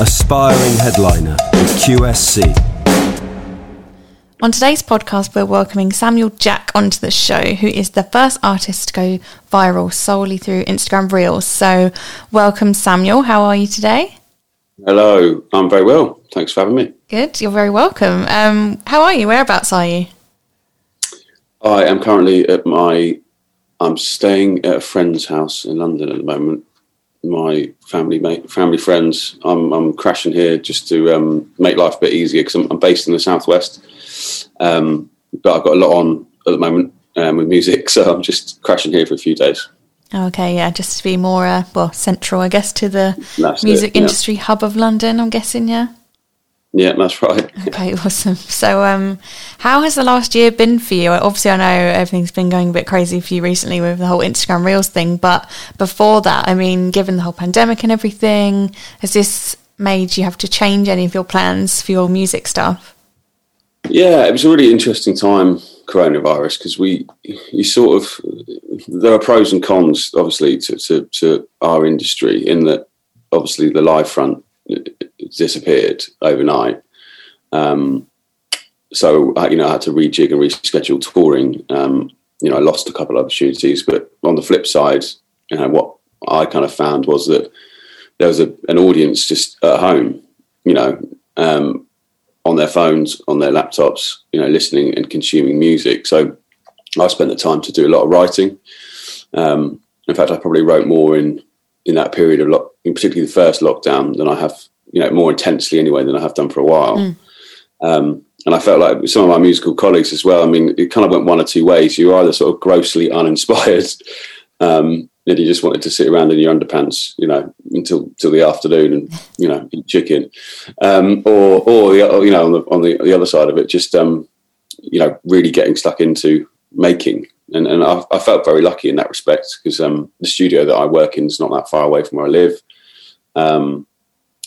aspiring headliner with QSC. On today's podcast, we're welcoming Samuel Jack onto the show, who is the first artist to go viral solely through Instagram Reels. So, welcome, Samuel. How are you today? Hello, I'm very well. Thanks for having me. Good, you're very welcome. Um, how are you? Whereabouts are you? I am currently at my. I'm staying at a friend's house in London at the moment. My family, mate, family friends. I'm I'm crashing here just to um, make life a bit easier because I'm, I'm, based in the southwest, um, but I've got a lot on at the moment um, with music, so I'm just crashing here for a few days. Okay, yeah, just to be more uh, well central, I guess, to the That's music it, yeah. industry hub of London. I'm guessing, yeah. Yeah, that's right. Okay, awesome. So, um, how has the last year been for you? Obviously, I know everything's been going a bit crazy for you recently with the whole Instagram Reels thing, but before that, I mean, given the whole pandemic and everything, has this made you have to change any of your plans for your music stuff? Yeah, it was a really interesting time, coronavirus, because we, you sort of, there are pros and cons, obviously, to, to, to our industry in that, obviously, the live front disappeared overnight. Um, so you know, I had to rejig and reschedule touring. Um, you know, I lost a couple of opportunities, but on the flip side, you know, what I kind of found was that there was a, an audience just at home, you know, um, on their phones, on their laptops, you know, listening and consuming music. So I spent the time to do a lot of writing. Um, in fact, I probably wrote more in in that period of lock, particularly the first lockdown, than I have you know more intensely anyway than I have done for a while. Mm. Um, and I felt like some of my musical colleagues as well. I mean, it kind of went one or two ways. You were either sort of grossly uninspired, um, and you just wanted to sit around in your underpants, you know, until till the afternoon and you know eat chicken, um, or or the, you know on the on the, the other side of it, just um, you know really getting stuck into making. And, and I, I felt very lucky in that respect because um, the studio that I work in is not that far away from where I live. Um,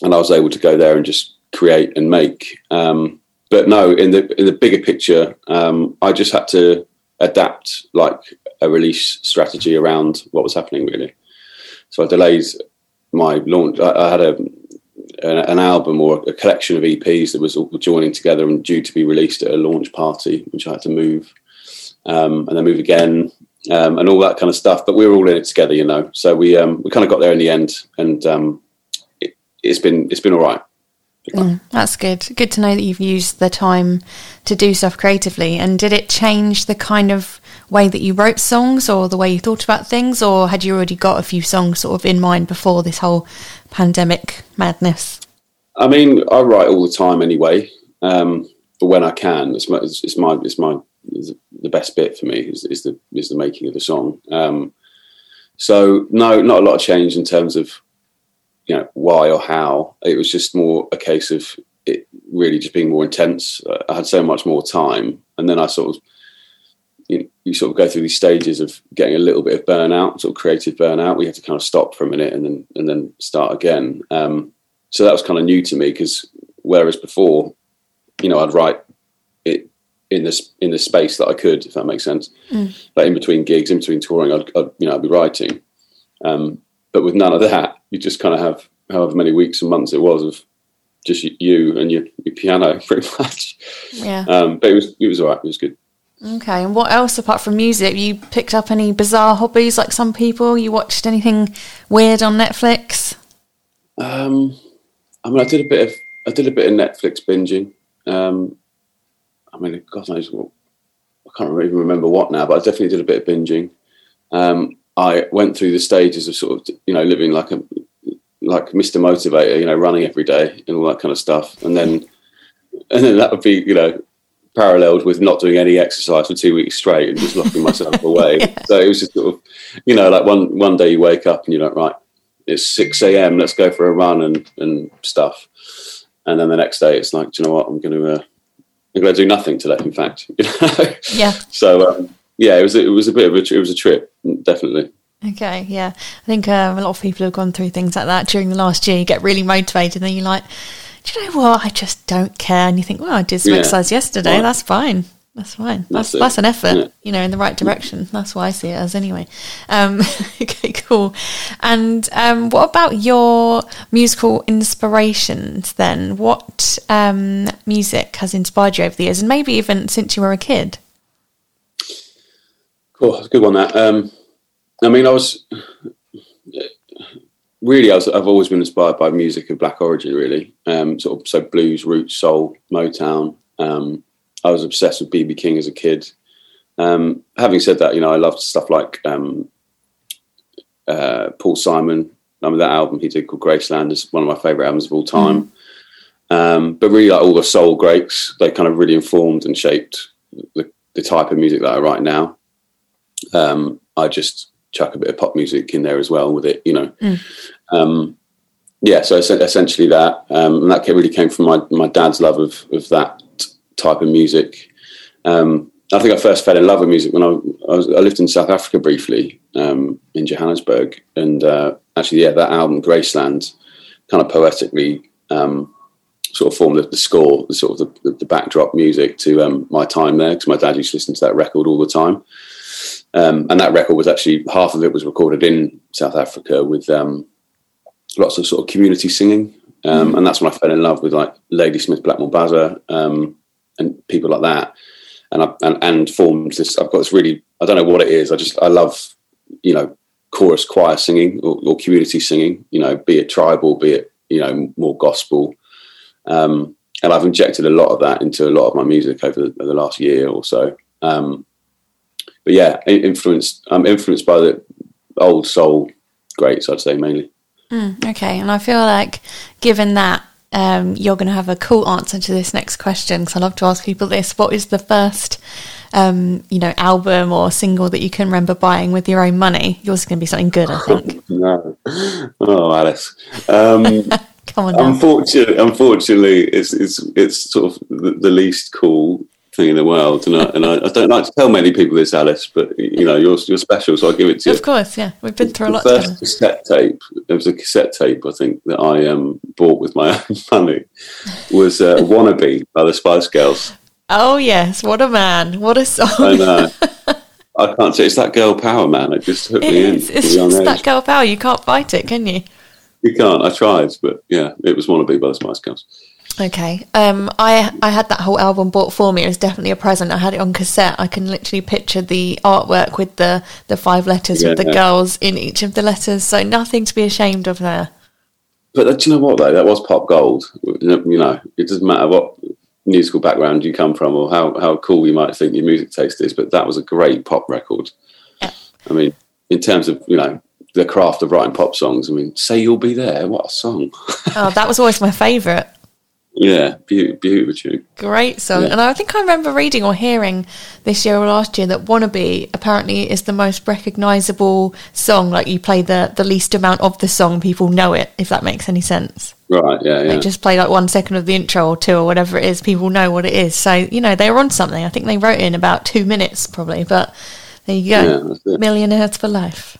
and I was able to go there and just create and make. Um, but no, in the in the bigger picture, um, I just had to adapt like a release strategy around what was happening really. So I delayed my launch. I, I had a an album or a collection of EPs that was all joining together and due to be released at a launch party, which I had to move, um, and then move again, um, and all that kind of stuff. But we were all in it together, you know. So we um, we kind of got there in the end, and um, it's been it's been all right. Mm, that's good. Good to know that you've used the time to do stuff creatively. And did it change the kind of way that you wrote songs or the way you thought about things, or had you already got a few songs sort of in mind before this whole pandemic madness? I mean, I write all the time anyway, um, but when I can, it's my it's, my it's my it's the best bit for me is, is the is the making of the song. Um, so no, not a lot of change in terms of you know why or how. It was just more a case of it really just being more intense. I had so much more time, and then I sort of you, you sort of go through these stages of getting a little bit of burnout, sort of creative burnout. We have to kind of stop for a minute and then and then start again. Um, so that was kind of new to me because whereas before, you know, I'd write it in this in the space that I could, if that makes sense. Mm. Like in between gigs, in between touring, I'd, I'd you know I'd be writing. Um, but with none of that, you just kind of have however many weeks and months it was of just you and your, your piano, pretty much. Yeah. Um, but it was it was alright. It was good. Okay. And what else apart from music? You picked up any bizarre hobbies like some people? You watched anything weird on Netflix? Um, I mean, I did a bit of I did a bit of Netflix binging. Um, I mean, God knows what I can't even remember what now, but I definitely did a bit of binging. Um, I went through the stages of sort of you know living like a like Mr. Motivator, you know, running every day and all that kind of stuff, and then and then that would be you know paralleled with not doing any exercise for two weeks straight and just locking myself away. yeah. So it was just sort of you know like one one day you wake up and you're like right it's six a.m. let's go for a run and and stuff, and then the next day it's like do you know what I'm going to uh, I'm going to do nothing today. In fact, you know? yeah. So. Um, yeah, it was it was a bit of a it was a trip, definitely. Okay, yeah, I think um, a lot of people have gone through things like that during the last year. You get really motivated, and then you're like, "Do you know what? I just don't care." And you think, "Well, I did some yeah. exercise yesterday. Right. That's fine." That's fine. That's That's that's, an effort, Yeah. you know, in the right direction. That's what I see it as, anyway. Um, okay, cool. And um, what about your musical inspirations then? What um, music has inspired you over the years, and maybe even since you were a kid? Cool, that's a good one. That um, I mean, I was really, I was, I've always been inspired by music of black origin. Really, um, sort of so blues, roots, soul, Motown. Um, I was obsessed with BB King as a kid. Um, having said that, you know, I loved stuff like um, uh, Paul Simon. I mean, that album he did called Graceland is one of my favorite albums of all time. Um, but really, like all the soul greats, they kind of really informed and shaped the, the type of music that I write now. Um, I just chuck a bit of pop music in there as well with it, you know. Um, yeah, so es- essentially that, um, and that really came from my, my dad's love of, of that type of music. Um, I think I first fell in love with music when I, I, was, I lived in South Africa briefly um, in Johannesburg, and uh, actually, yeah, that album Graceland kind of poetically um, sort of formed the, the score, the sort of the, the backdrop music to um, my time there, because my dad used to listen to that record all the time. Um, and that record was actually half of it was recorded in South Africa with um, lots of sort of community singing, um, and that's when I fell in love with like Ladysmith, Black Mambazo, um, and people like that, and I and, and formed this. I've got this really I don't know what it is. I just I love you know chorus choir singing or, or community singing. You know, be it tribal, be it you know more gospel. Um, and I've injected a lot of that into a lot of my music over the, the last year or so. Um, but yeah, influenced. I'm influenced by the old soul greats. I'd say mainly. Okay, and I feel like given that um, you're going to have a cool answer to this next question, because I love to ask people this: What is the first, um, you know, album or single that you can remember buying with your own money? Yours is going to be something good, I think. No, oh Alice. Um, Come on, now. unfortunately, unfortunately, it's it's it's sort of the, the least cool thing in the world, and I and I, I don't like to tell many people this, Alice, but you know you're you're special, so I'll give it to you. Of course, yeah, we've been through a the lot first together. cassette tape. It was a cassette tape, I think, that I um, bought with my own money. Was uh, "Wannabe" by the Spice Girls. Oh yes, what a man! What a song! I know. I can't say it's that girl power, man. It just took It me is. in. It's at a young just that girl power. You can't fight it, can you? You can't. I tried, but yeah, it was "Wannabe" by the Spice Girls. Okay. Um, I I had that whole album bought for me. It was definitely a present. I had it on cassette. I can literally picture the artwork with the the five letters with the girls in each of the letters. So nothing to be ashamed of there. But do you know what though? That was pop gold. You know, it doesn't matter what musical background you come from or how, how cool you might think your music taste is, but that was a great pop record. Yeah. I mean, in terms of you know the craft of writing pop songs, I mean, "Say You'll Be There," what a song! Oh, that was always my favourite. Yeah, beautiful, beautiful tune. Great song. Yeah. And I think I remember reading or hearing this year or last year that Wannabe apparently is the most recognisable song. Like you play the, the least amount of the song, people know it, if that makes any sense. Right? Yeah, yeah. They just play like one second of the intro or two or whatever it is, people know what it is. So, you know, they were on something. I think they wrote in about two minutes probably, but there you go. Yeah. Millionaires for life.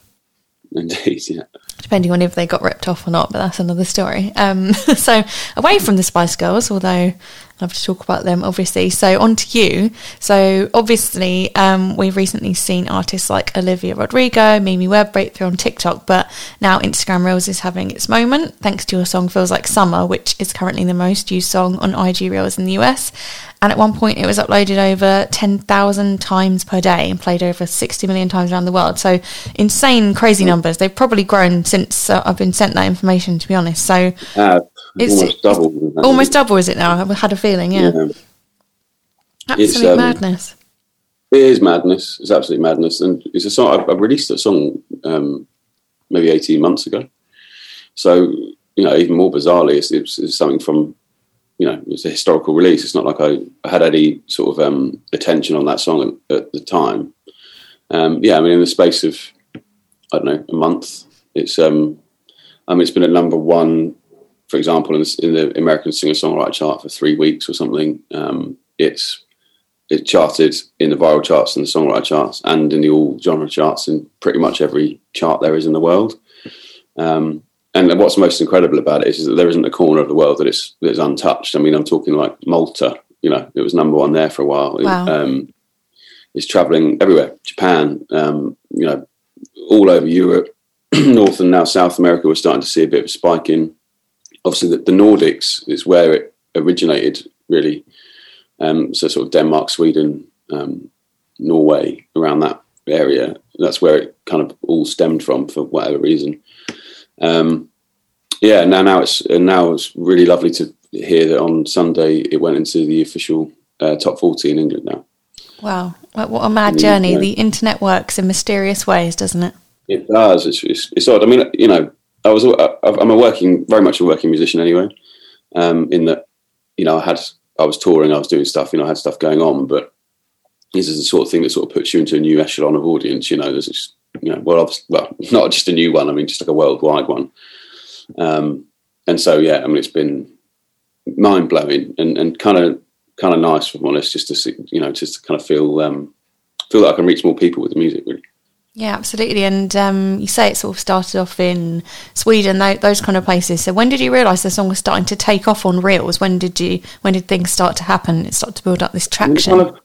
Indeed, yeah. Depending on if they got ripped off or not, but that's another story. Um, so, away from the Spice Girls, although love to talk about them, obviously. So, on to you. So, obviously, um, we've recently seen artists like Olivia Rodrigo, Mimi Webb breakthrough on TikTok, but now Instagram Reels is having its moment thanks to your song Feels Like Summer, which is currently the most used song on IG Reels in the US. And at one point, it was uploaded over 10,000 times per day and played over 60 million times around the world. So, insane, crazy numbers. They've probably grown since uh, I've been sent that information, to be honest. So, Uh, It's- almost double. that. almost double is it now? I've had a feeling, yeah. Yeah. Absolute um, madness. It is madness. It's absolute madness, and it's a song. I, I released a song um, maybe eighteen months ago. So you know, even more bizarrely, it's, it's, it's something from you know, it's a historical release. It's not like I had any sort of um, attention on that song at, at the time. Um, yeah, I mean, in the space of I don't know a month, it's um, I mean, it's been at number one, for example, in, the- in the American singer-songwriter chart for three weeks or something. Um, it's it charted in the viral charts and the songwriter charts and in the all genre charts in pretty much every chart there is in the world. Um, and what's most incredible about it is, that there isn't a corner of the world that is that is untouched. I mean, I'm talking like Malta you know, it was number one there for a while. Wow. Um, it's traveling everywhere, Japan, um, you know, all over Europe, North and now South America. We're starting to see a bit of a spike in. Obviously, the, the Nordics is where it originated, really. Um, so sort of Denmark, Sweden, um, Norway, around that area. That's where it kind of all stemmed from for whatever reason. Um, yeah, now now it's and now it's really lovely to hear that on Sunday it went into the official uh, top forty in England now. Wow, what, what a mad journey! The internet works in mysterious ways, doesn't it? It does. It's, it's, it's odd. I mean, you know, I was I'm a working very much a working musician anyway. Um, in that, you know, I had I was touring, I was doing stuff, you know, I had stuff going on, but this is the sort of thing that sort of puts you into a new echelon of audience. You know, there's just, you know, well, well, not just a new one. I mean, just like a worldwide one. Um, and so, yeah, I mean, it's been mind blowing and, and kind of kind of nice, for honest, just to see, you know, just to kind of feel um, feel that I can reach more people with the music, really. Yeah, absolutely. And um, you say it sort of started off in Sweden, those kind of places. So when did you realise the song was starting to take off on reels? When did you? When did things start to happen? It started to build up this traction. Kind of,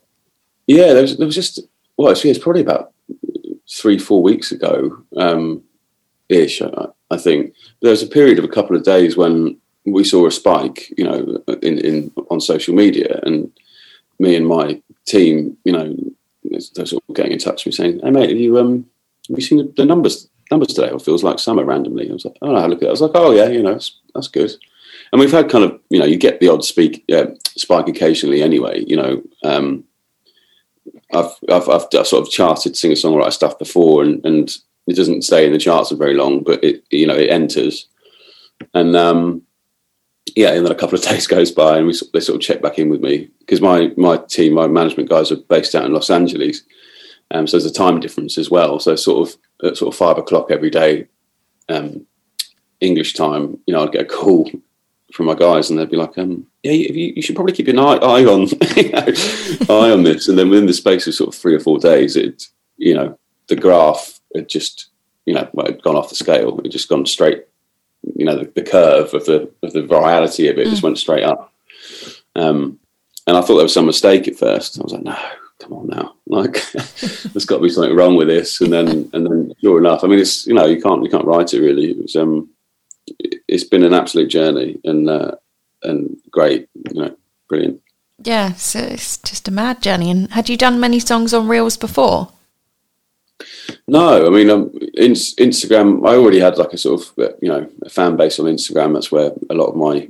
yeah, there was, there was just well, actually, it's probably about three, four weeks ago, um, ish. I, I think there was a period of a couple of days when we saw a spike, you know, in, in on social media, and me and my team, you know, they're sort of getting in touch with me saying, "Hey mate, have you um, have you seen the, the numbers numbers today? It feels like summer randomly." I was like, "Oh, no, look at it." I was like, "Oh yeah, you know, that's, that's good." And we've had kind of, you know, you get the odd speak uh, spike occasionally anyway. You know, um, I've, I've, I've sort of charted singer songwriter stuff before, and, and it doesn't stay in the charts for very long, but it you know it enters, and um, yeah, and then a couple of days goes by, and we they sort of check back in with me because my my team, my management guys are based out in Los Angeles, um, so there's a time difference as well. So sort of at sort of five o'clock every day, um, English time, you know, I'd get a call from my guys, and they'd be like, um, "Yeah, you, you, should probably keep an eye, eye on eye on this." And then within the space of sort of three or four days, it you know the graph had just you know well, gone off the scale. It just gone straight you know the, the, curve of the of the virality of it mm. just went straight up. Um, and I thought there was some mistake at first. I was like, no, come on now, like there's got to be something wrong with this. And then and then sure enough, I mean, it's you know you can't you can't write it really. It was um, it's been an absolute journey and uh, and great, you know, brilliant. Yeah, so it's just a mad journey. And had you done many songs on reels before? No, I mean, um, in, Instagram, I already had like a sort of, you know, a fan base on Instagram. That's where a lot of my,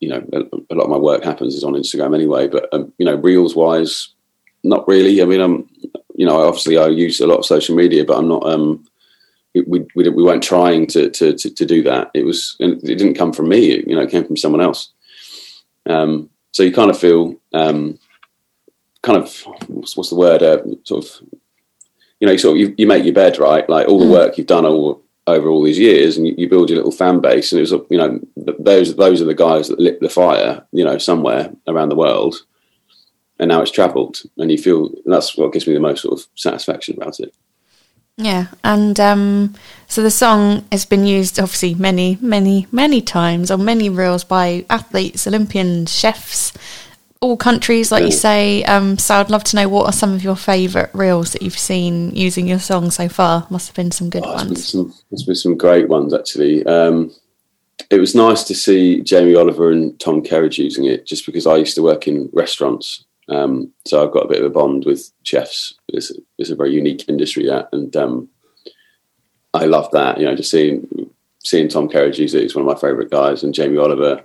you know, a, a lot of my work happens is on Instagram anyway. But, um, you know, reels wise, not really. I mean, I'm, you know, obviously I use a lot of social media, but I'm not, um, we, we, we weren't trying to, to, to, to do that. It was, it didn't come from me, you know, it came from someone else. Um, so you kind of feel, um, kind of, what's, what's the word, uh, sort of you know, you sort of you, you make your bed, right? Like all the mm. work you've done all over all these years, and you, you, build your little fan base. And it was, you know, those those are the guys that lit the fire, you know, somewhere around the world. And now it's travelled, and you feel and that's what gives me the most sort of satisfaction about it. Yeah, and um, so the song has been used obviously many, many, many times on many reels by athletes, Olympians, chefs, all countries, like you say. Um, so I'd love to know what are some of your favourite reels that you've seen using your song so far. Must have been some good oh, ones. There's been, been some, great ones actually. Um, it was nice to see Jamie Oliver and Tom Kerridge using it, just because I used to work in restaurants, um, so I've got a bit of a bond with chefs. It's, it's a very unique industry that, and um, I love that. You know, just seeing seeing Tom Kerridge use it. He's one of my favourite guys, and Jamie Oliver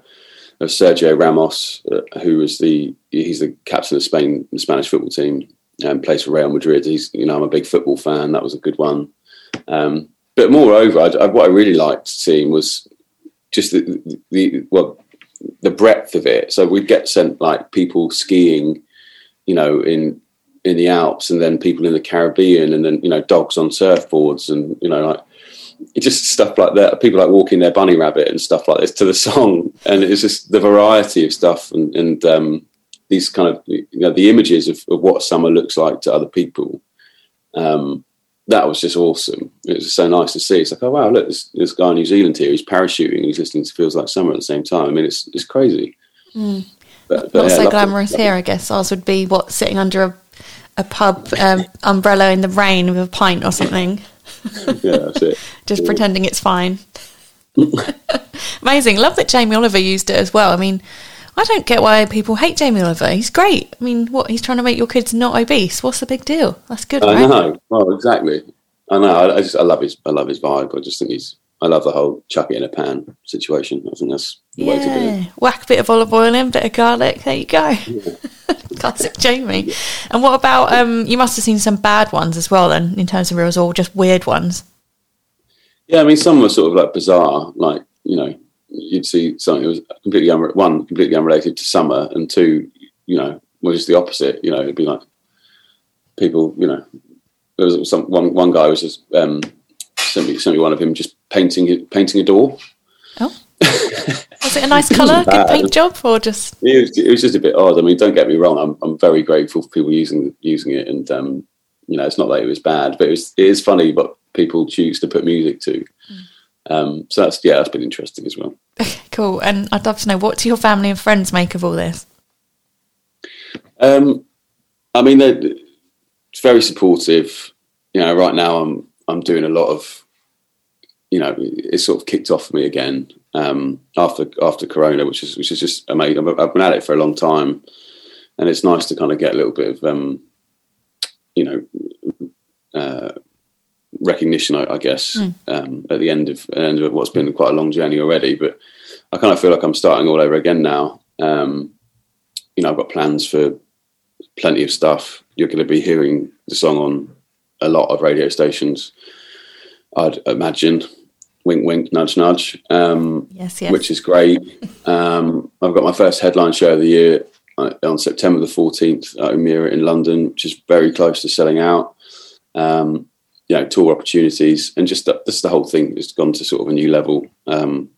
of Sergio Ramos, uh, who was the he's the captain of Spain, the Spanish football team, and plays for Real Madrid. He's you know I'm a big football fan. That was a good one. Um, but moreover, I, I, what I really liked seeing was just the, the, well the breadth of it. So we'd get sent like people skiing, you know, in in the Alps, and then people in the Caribbean, and then you know dogs on surfboards, and you know like just stuff like that. People like walking their bunny rabbit and stuff like this to the song, and it's just the variety of stuff and, and um, these kind of you know the images of, of, what summer looks like to other people. Um, that was just awesome. It was so nice to see. It's like, oh wow, look, this, this guy in New Zealand here. He's parachuting. He's listening to "Feels Like Summer" at the same time. I mean, it's it's crazy. Mm. But, but Not yeah, so glamorous lovely. here, I guess. Ours would be what sitting under a a pub um, umbrella in the rain with a pint or something, Yeah, that's it. just pretending it's fine. Amazing. Love that Jamie Oliver used it as well. I mean, I don't get why people hate Jamie Oliver. He's great. I mean, what he's trying to make your kids not obese. What's the big deal? That's good, I right? know. Well, exactly. I know. I, I just I love his I love his vibe. I just think he's I love the whole chuck it in a pan situation. I think that's the way to do Yeah, it. whack a bit of olive oil in, bit of garlic. There you go. Classic Jamie. And what about um? You must have seen some bad ones as well, then, in terms of reels, or just weird ones. Yeah, I mean, some were sort of like bizarre. Like you know, you'd see something that was completely unre- one completely unrelated to summer, and two, you know, was just the opposite. You know, it'd be like people. You know, there was some one one guy was just um, sent me sent me one of him just painting painting a door. Oh, was it a nice colour? Good paint job, or just It was, it was just a bit odd. I mean, don't get me wrong. I'm, I'm very grateful for people using using it, and um, you know, it's not like it was bad, but it was it is funny what people choose to put music to. Um, so that's yeah, that's been interesting as well. cool? And I'd love to know what do your family and friends make of all this? Um, I mean, they're it's very supportive. You know, right now I'm I'm doing a lot of, you know, it's sort of kicked off for me again um, after after Corona, which is which is just amazing. I've, I've been at it for a long time, and it's nice to kind of get a little bit of, um, you know, uh, recognition, I, I guess, um, at the end of end of what's been quite a long journey already. But I kind of feel like I'm starting all over again now. Um, you know, I've got plans for plenty of stuff. You're going to be hearing the song on a lot of radio stations. I'd imagine. Wink, wink, nudge, nudge. Um, Yes, yes. which is great. Um, I've got my first headline show of the year uh, on September the 14th at Omeara in London, which is very close to selling out. Um, you know, tour opportunities and just the, just the whole thing has gone to sort of a new level. Um,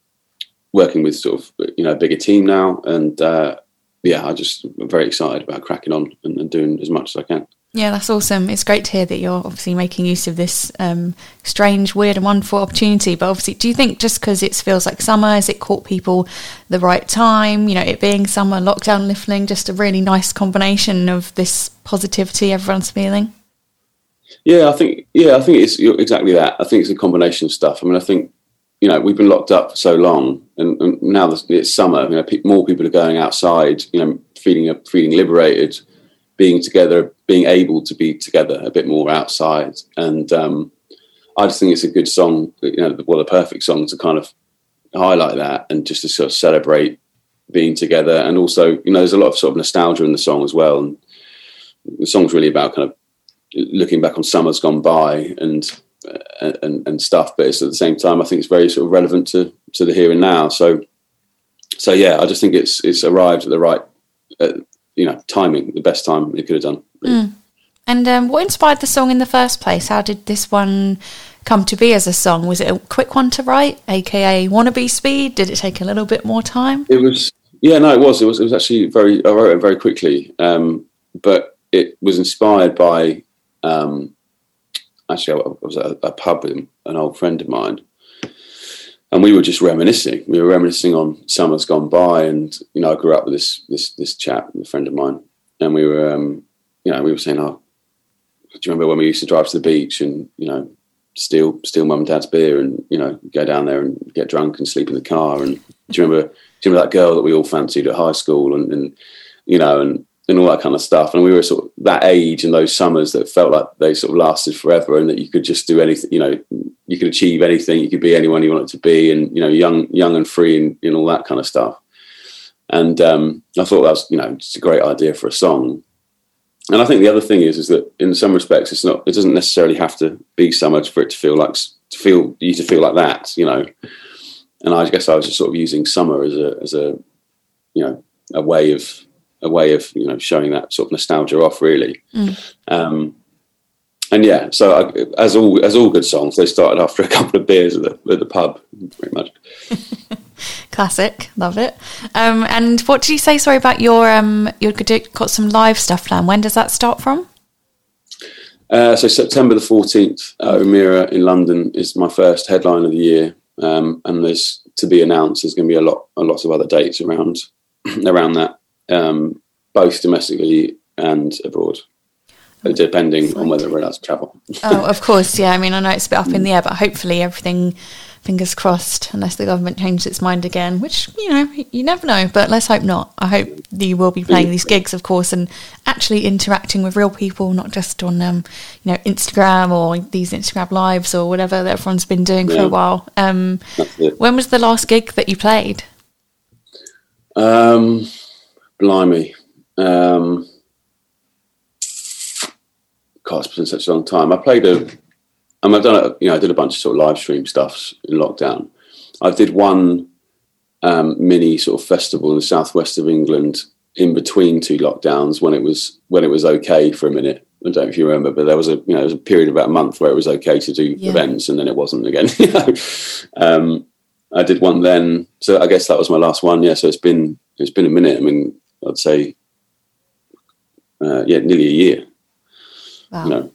working with sort of you know a bigger team now, and uh, yeah, I just am very excited about cracking on and, and doing as much as I can. Yeah, that's awesome. It's great to hear that you're obviously making use of this um, strange, weird, and wonderful opportunity. But obviously, do you think just because it feels like summer, has it caught people the right time? You know, it being summer, lockdown lifting, just a really nice combination of this positivity everyone's feeling. Yeah, I think yeah, I think it's exactly that. I think it's a combination of stuff. I mean, I think you know we've been locked up for so long, and, and now it's summer. You know, more people are going outside. You know, feeling feeling liberated, being together, being able to be together a bit more outside. And um, I just think it's a good song. You know, well, a perfect song to kind of highlight that and just to sort of celebrate being together. And also, you know, there's a lot of sort of nostalgia in the song as well. And the song's really about kind of looking back on summers gone by and uh, and and stuff but it's at the same time i think it's very sort of relevant to to the here and now so so yeah i just think it's it's arrived at the right uh, you know timing the best time it could have done really. And um, what inspired the song in the first place? How did this one come to be as a song? Was it a quick one to write, aka wannabe speed? Did it take a little bit more time? it was yeah no it was it was it was actually very i wrote it very quickly um but it was inspired by um actually i was at a, a pub with an old friend of mine and we were just reminiscing. We were reminiscing on summers gone by and you know i grew up with this this this chap a friend of mine. And we were um you know we were saying oh do you remember when we used to drive to the beach and you know steal steal mum and dad's beer and you know go down there and get drunk and sleep in the car? And do you remember do you remember that girl that we all fancied at high school and, and you know and and all that kind of stuff? And we were sort of that age and those summers that felt like they sort of lasted forever and that you could just do anything you know you could achieve anything you could be anyone you wanted to be and you know young young and free and, and all that kind of stuff. And um, I thought that was you know just a great idea for a song. And I think the other thing is is that in some respects it's not it doesn't necessarily have to be so much for it to feel like to feel you to feel like that you know. And I guess I was just sort of using summer as a as a you know a way of a way of you know showing that sort of nostalgia off really. Um, and yeah so I, as all as all good songs they started after a couple of beers at the, at the pub pretty much Classic, love it. Um, and what did you say? Sorry about your um, you've got some live stuff planned. When does that start from? Uh, so September the 14th at Omeara in London is my first headline of the year. Um, and there's to be announced, there's going to be a lot, a lot of other dates around, around that. um, both domestically and abroad, depending on whether we're allowed to travel. oh, of course, yeah. I mean, I know it's a bit up in the air, but hopefully everything, fingers crossed, unless the government changes its mind again, which, you know, you never know, but let's hope not. I hope you will be playing these gigs, of course, and actually interacting with real people, not just on, um, you know, Instagram or these Instagram lives or whatever that everyone's been doing for a while. Um, when was the last gig that you played? Um, blimey. Um, God, it's such a long time. I played a, mean, I've done a, you know, I did a bunch of sort of live stream stuffs in lockdown. I did one um, mini sort of festival in the southwest of England in between two lockdowns when it was when it was okay for a minute. I don't know if you remember, but there was a you know there was a period of about a month where it was okay to do Yeah. events, and then it wasn't again. you know? um, I did one then, so I guess that was my last one. Yeah, so it's been it's been a minute. I mean, I'd say, uh, yeah, nearly a year. Wow. You know,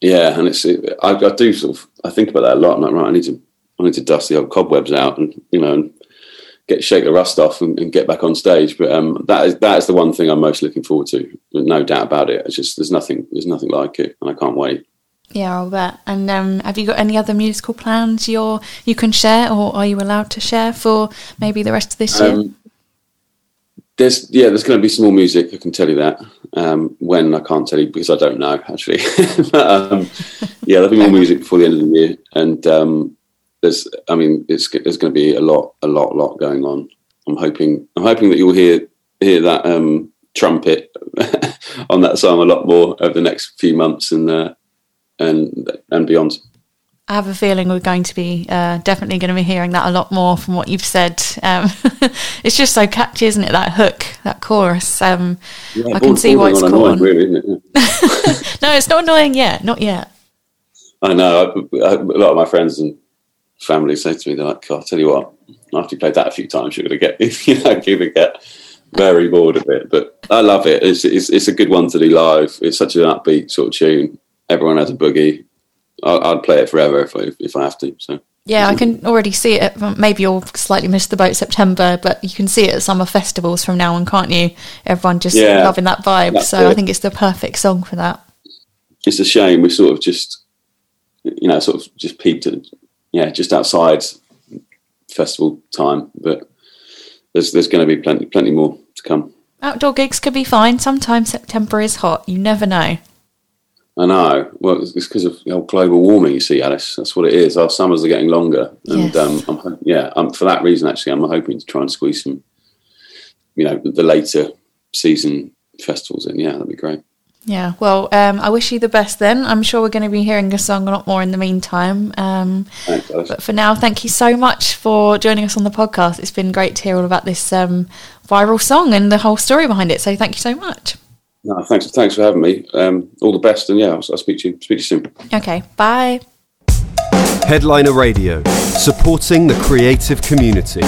yeah, and it's it, I, I do sort of I think about that a lot. I'm like, right, I need to I need to dust the old cobwebs out and you know and get shake the rust off and, and get back on stage. But um, that is that is the one thing I'm most looking forward to. No doubt about it. It's just there's nothing there's nothing like it, and I can't wait. Yeah, I'll bet. And um, have you got any other musical plans you're, you can share or are you allowed to share for maybe the rest of this year? There's yeah, there's going to be some more music. I can tell you that. Um, when I can't tell you because I don't know actually. but, um, yeah, there'll be more music before the end of the year, and um, there's I mean there's going to be a lot a lot lot going on. I'm hoping I'm hoping that you'll hear hear that um, trumpet on that song a lot more over the next few months and uh, and and beyond. I have a feeling we're going to be uh, definitely going to be hearing that a lot more from what you've said. Um, it's just so catchy, isn't it? That hook, that chorus. Um, Yeah, I can see why it's bordering caught on on. annoying, really, isn't it? No, it's not annoying yet. Not yet. I know. I, I, a lot of my friends and family say to me, "They're like, I'll tell you what. After you played that a few times, you're going to get, you know, you're going to get very bored of it." But I love it. It's, it's it's a good one to do live. It's such an upbeat sort of tune. Everyone has a boogie. I'd play it forever if I, if I have to. So Yeah, I can already see it. Uh, maybe you'll slightly miss the boat September, but you can see it at summer festivals from now on, can't you? Everyone just Yeah, loving that vibe. So I think it's the perfect song for that. it's a shame we sort of just, you know, sort of just peaked at, yeah, just outside festival time. But there's there's going to be plenty plenty more to come. Outdoor gigs could be fine. Sometimes September is hot. You never know. I know. Well, it's because of the old global warming. You see, Alice. That's what it is. Our summers are getting longer, and Yes. um, I'm, yeah, um, for that reason, actually, I'm hoping to try and squeeze some, you know, the later season festivals in. Yeah, that'd be great. Yeah, well, um, I wish you the best then. I'm sure we're going to be hearing a song a lot more in the meantime. Um, Thanks, but for now, thank you so much for joining us on the podcast. It's been great to hear all about this um, viral song and the whole story behind it. So thank you so much. No, thanks, thanks for having me. Um, all the best, and yeah, I'll, I'll speak to you. Speak to you soon. Okay, bye. Headliner Radio, supporting the creative community.